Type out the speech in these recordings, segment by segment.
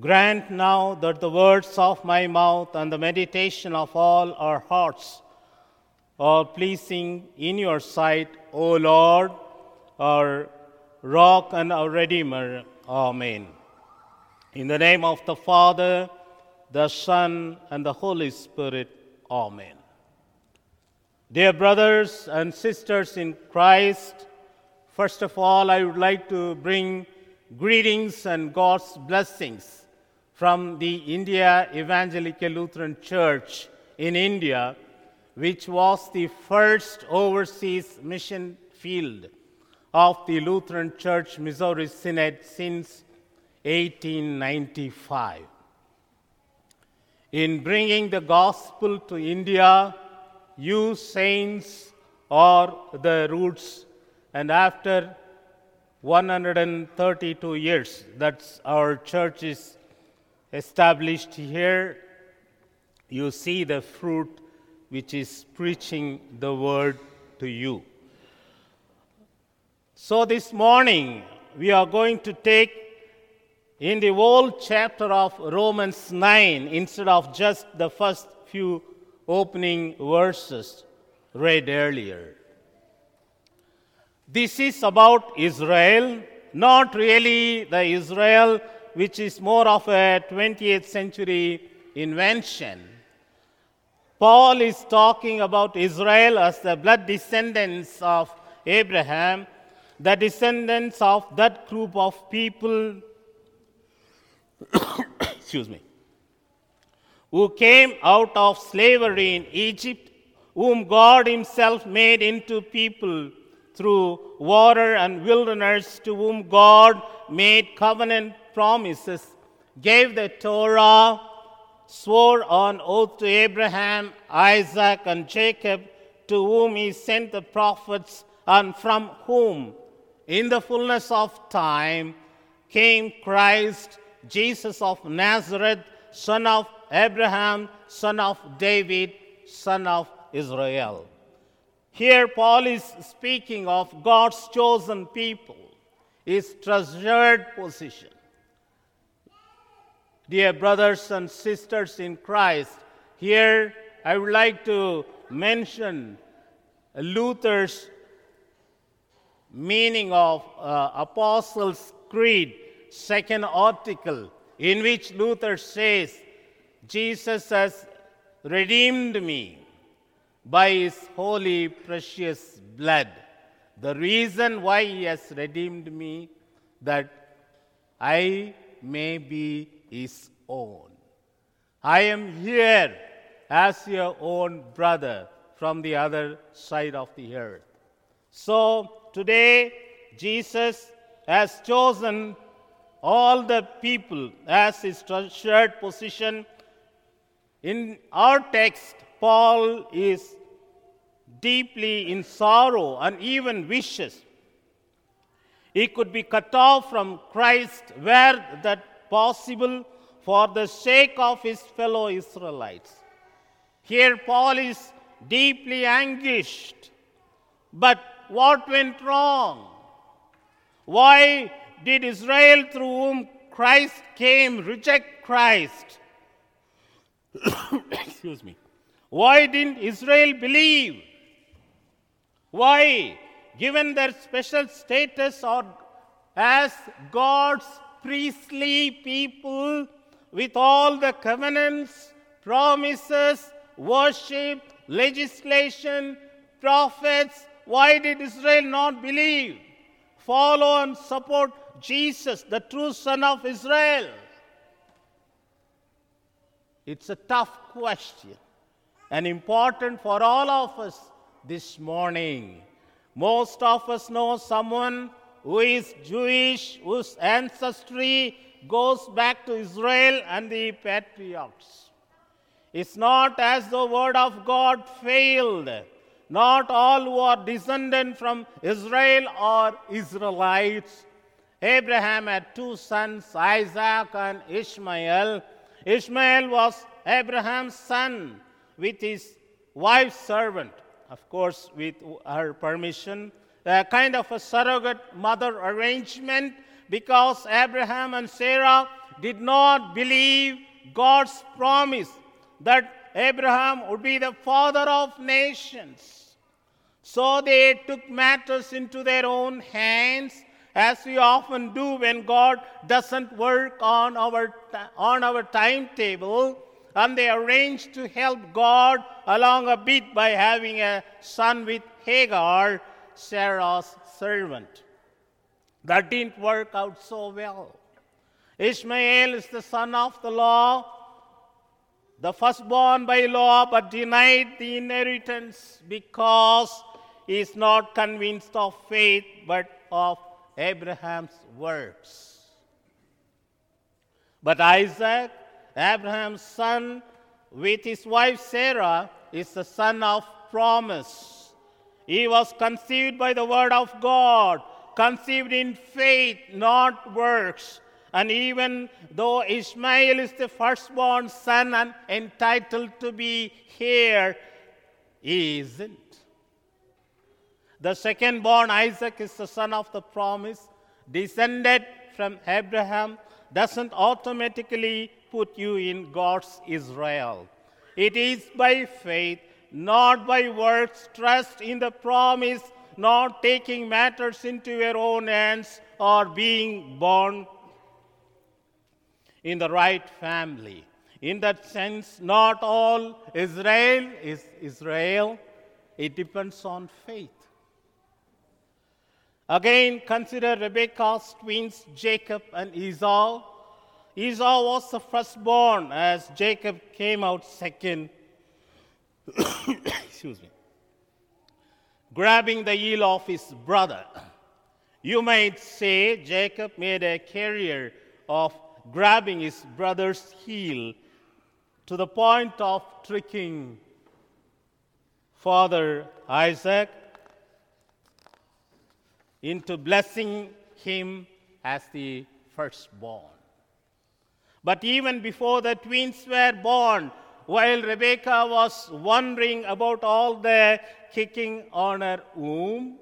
Grant now that the words of my mouth and the meditation of all our hearts are pleasing in your sight, O Lord, our rock and our redeemer. Amen. In the name of the Father, the Son, and the Holy Spirit. Amen. Dear brothers and sisters in Christ, first of all, I would like to bring greetings and God's blessings from the India Evangelical Lutheran Church in India, which was the first overseas mission field of the Lutheran Church Missouri Synod since 1895. In bringing the gospel to India, you saints are the roots, and after 132 years, that's our church is established here, you see the fruit which is preaching the word to you. So this morning, we are going to take in the whole chapter of Romans 9 instead of just the first few opening verses read earlier. This is about Israel, not really the Israel which is more of a 20th century invention. Paul is talking about Israel as the blood descendants of Abraham, the descendants of that group of people, excuse me, who came out of slavery in Egypt, whom God Himself made into people through water and wilderness, to whom God made covenant promises, gave the Torah, swore on oath to Abraham, Isaac, and Jacob, to whom he sent the prophets, and from whom, in the fullness of time, came Christ, Jesus of Nazareth, son of Abraham, son of David, son of Israel. Here, Paul is speaking of God's chosen people, his treasured position. Dear brothers and sisters in Christ, here I would like to mention Luther's meaning of uh, Apostles' Creed, second article, in which Luther says, Jesus has redeemed me by his holy, precious blood. The reason why he has redeemed me, that I may be his own. I am here as your own brother from the other side of the earth. So today, Jesus has chosen all the people as his treasured position. In our text, Paul is deeply in sorrow and even wishes he could be cut off from Christ where that possible for the sake of his fellow Israelites. Here Paul is deeply anguished. But what went wrong? Why did Israel, through whom Christ came, reject Christ? Excuse me. Why didn't Israel believe? Why, given their special status or as God's priestly people with all the covenants, promises, worship, legislation, prophets, why did Israel not believe? Follow and support Jesus, the true Son of Israel? It's a tough question and important for all of us this morning. Most of us know someone who is Jewish, whose ancestry goes back to Israel and the patriarchs. It's not as the word of God failed. Not all who are descended from Israel are Israelites. Abraham had two sons, Isaac and Ishmael. Ishmael was Abraham's son with his wife's servant, of course, with her permission, a kind of a surrogate mother arrangement because Abraham and Sarah did not believe God's promise that Abraham would be the father of nations. So they took matters into their own hands, as we often do when God doesn't work on our, on our timetable, and they arranged to help God along a bit by having a son with Hagar, Sarah's servant. That didn't work out so well. Ishmael is the son of the law, the firstborn by law, but denied the inheritance because he is not convinced of faith but of Abraham's works. But Isaac, Abraham's son, with his wife Sarah, is the son of promise. He was conceived by the word of God, conceived in faith, not works. And even though Ishmael is the firstborn son and entitled to be here, he isn't. The second-born Isaac is the son of the promise, descended from Abraham, doesn't automatically put you in God's Israel. It is by faith, not by works, trust in the promise, not taking matters into your own hands or being born in the right family. In that sense, not all Israel is Israel. It depends on faith. Again, consider Rebekah's twins, Jacob and Esau. Esau was the firstborn, as Jacob came out second. Excuse me. Grabbing the heel of his brother. You might say Jacob made a career of grabbing his brother's heel to the point of tricking Father Isaac into blessing him as the firstborn. But even before the twins were born, while Rebekah was wondering about all the kicking on her womb,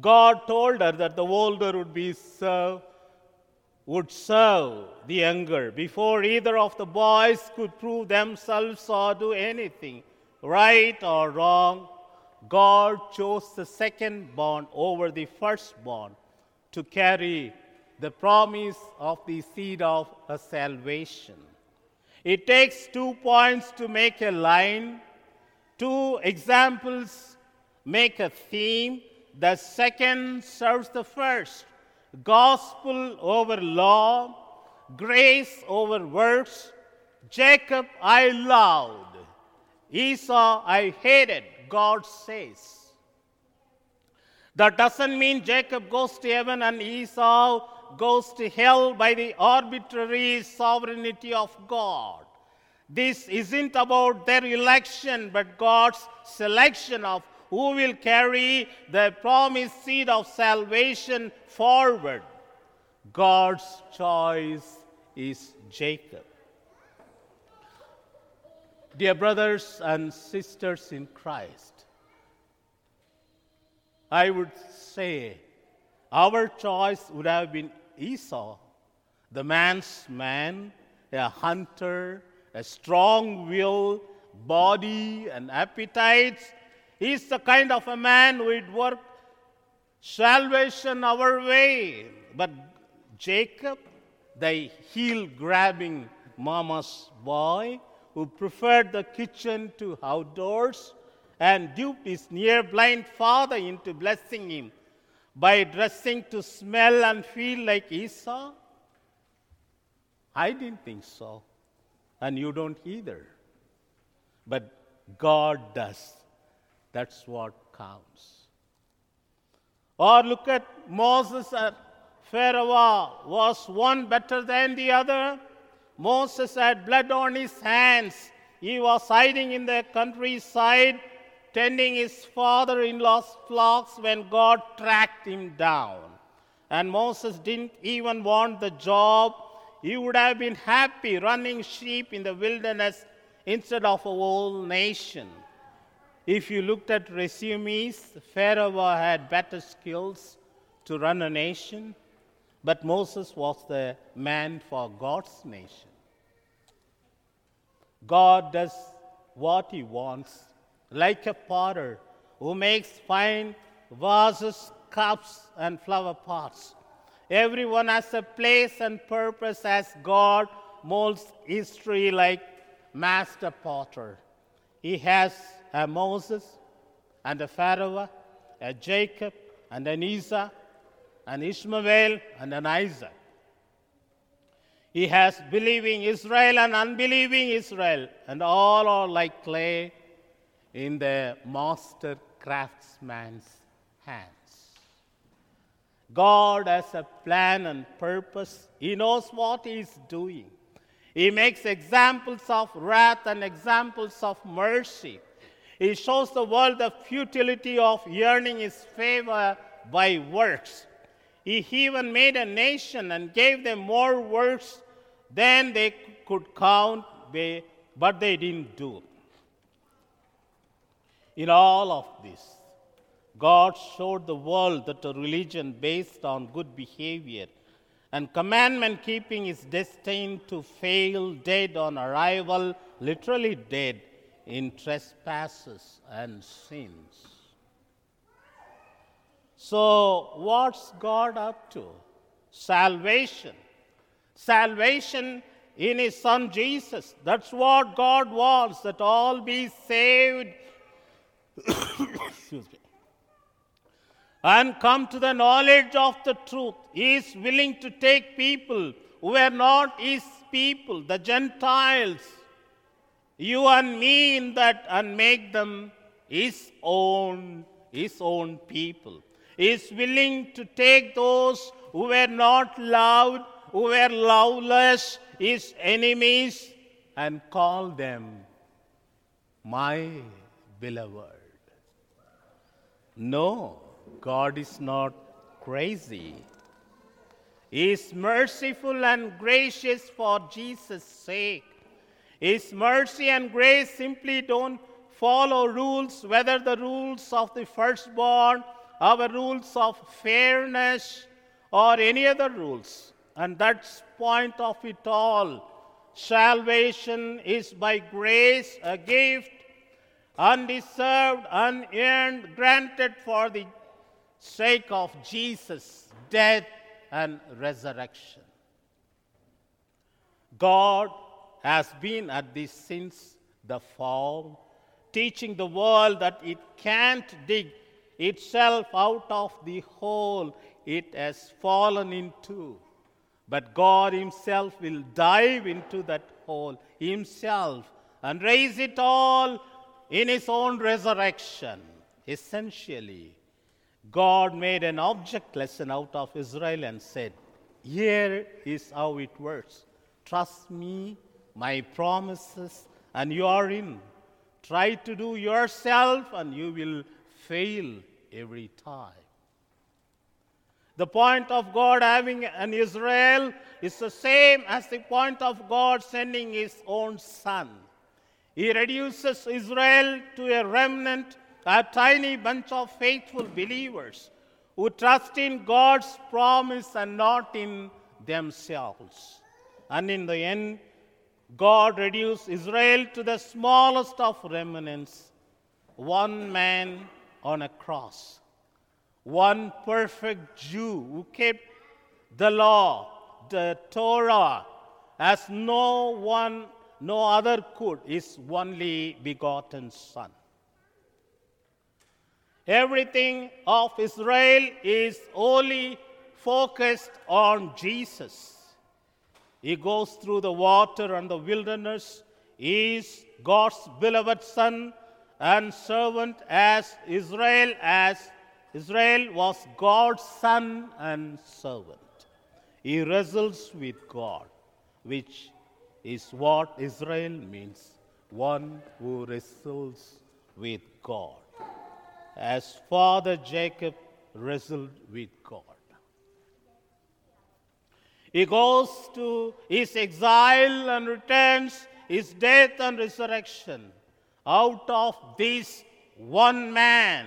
God told her that the older would be would serve the younger before either of the boys could prove themselves or do anything, right or wrong. God chose the second born over the firstborn to carry the promise of the seed of a salvation. It takes two points to make a line, two examples make a theme. The second serves the first gospel over law, grace over works. Jacob I loved, Esau I hated, God says. That doesn't mean Jacob goes to heaven and Esau goes to hell by the arbitrary sovereignty of God. This isn't about their election, but God's selection of who will carry the promised seed of salvation forward. God's choice is Jacob. Dear brothers and sisters in Christ, I would say our choice would have been Esau, the man's man, a hunter, a strong will, body, and appetites He's the kind of a man who would work salvation our way. But Jacob, the heel grabbing mama's boy, who preferred the kitchen to outdoors and duped his near blind father into blessing him by dressing to smell and feel like Esau? I didn't think so. And you don't either. But God does. That's what counts. Or look at Moses at Pharaoh. Was one better than the other? Moses had blood on his hands. He was hiding in the countryside, tending his father in law's flocks when God tracked him down. And Moses didn't even want the job. He would have been happy running sheep in the wilderness instead of a whole nation. If you looked at resumes, Pharaoh had better skills to run a nation. But Moses was the man for God's nation. God does what he wants, like a potter who makes fine vases, cups, and flower pots. Everyone has a place and purpose as God molds history like master potter. He has a Moses and a Pharaoh, a Jacob and an Esau, an Ishmael and an Isaac. He has believing Israel and unbelieving Israel, and all are like clay in the master craftsman's hands. God has a plan and purpose. He knows what He is doing. He makes examples of wrath and examples of mercy. He shows the world the futility of yearning His favor by works. He even made a nation and gave them more works than they could count, but they didn't do. In all of this, God showed the world that a religion based on good behavior and commandment keeping is destined to fail dead on arrival, literally dead in trespasses and sins. So, what's God up to? Salvation. Salvation in His Son Jesus. That's what God wants, that all be saved. Excuse me. And come to the knowledge of the truth. He is willing to take people who were not His people, the Gentiles, you and me in that, and make them His own, His own people. He is willing to take those who were not loved who were loveless, his enemies, and call them my beloved. No, God is not crazy. He is merciful and gracious for Jesus' sake. His mercy and grace simply don't follow rules, whether the rules of the firstborn, our rules of fairness, or any other rules. And that's point of it all. Salvation is by grace, a gift, undeserved, unearned, granted for the sake of Jesus' death and resurrection. God has been at this since the fall, teaching the world that it can't dig itself out of the hole it has fallen into. But God Himself will dive into that hole Himself and raise it all in His own resurrection. Essentially, God made an object lesson out of Israel and said, Here is how it works. Trust me, my promises, and you are in. Try to do yourself, and you will fail every time. The point of God having an Israel is the same as the point of God sending his own son. He reduces Israel to a remnant, a tiny bunch of faithful believers who trust in God's promise and not in themselves. And in the end, God reduced Israel to the smallest of remnants, one man on a cross one perfect Jew who kept the law, the Torah, as no one, no other could, his only begotten Son. Everything of Israel is only focused on Jesus. He goes through the water and the wilderness. He is God's beloved Son and servant as Israel as Israel was God's son and servant. He wrestles with God, which is what Israel means one who wrestles with God. As Father Jacob wrestled with God. He goes to his exile and returns his death and resurrection. Out of this one man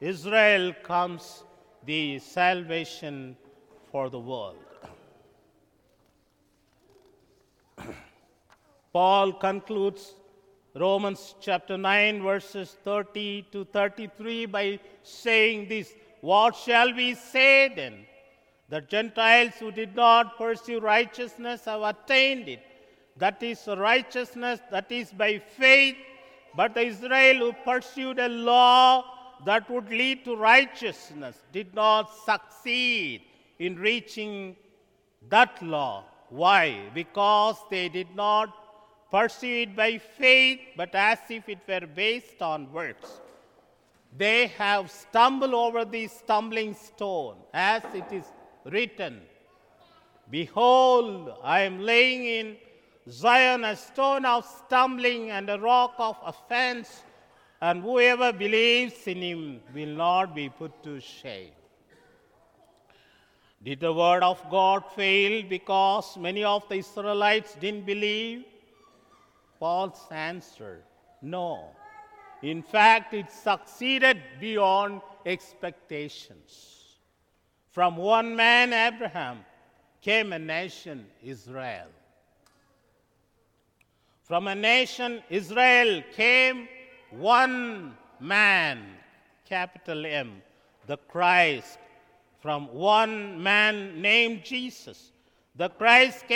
Israel comes the salvation for the world. Paul concludes Romans chapter 9, verses 30 to 33 by saying this What shall we say then? The Gentiles who did not pursue righteousness have attained it. That is righteousness that is by faith. But the Israel who pursued a law that would lead to righteousness did not succeed in reaching that law. Why? Because they did not pursue it by faith, but as if it were based on works. They have stumbled over the stumbling stone, as it is written Behold, I am laying in Zion a stone of stumbling and a rock of offense, and whoever believes in him will not be put to shame. Did the word of God fail because many of the Israelites didn't believe? Paul's answer no. In fact, it succeeded beyond expectations. From one man, Abraham, came a nation, Israel. From a nation, Israel, came one man, capital M, the Christ. From one man named Jesus. The Christ came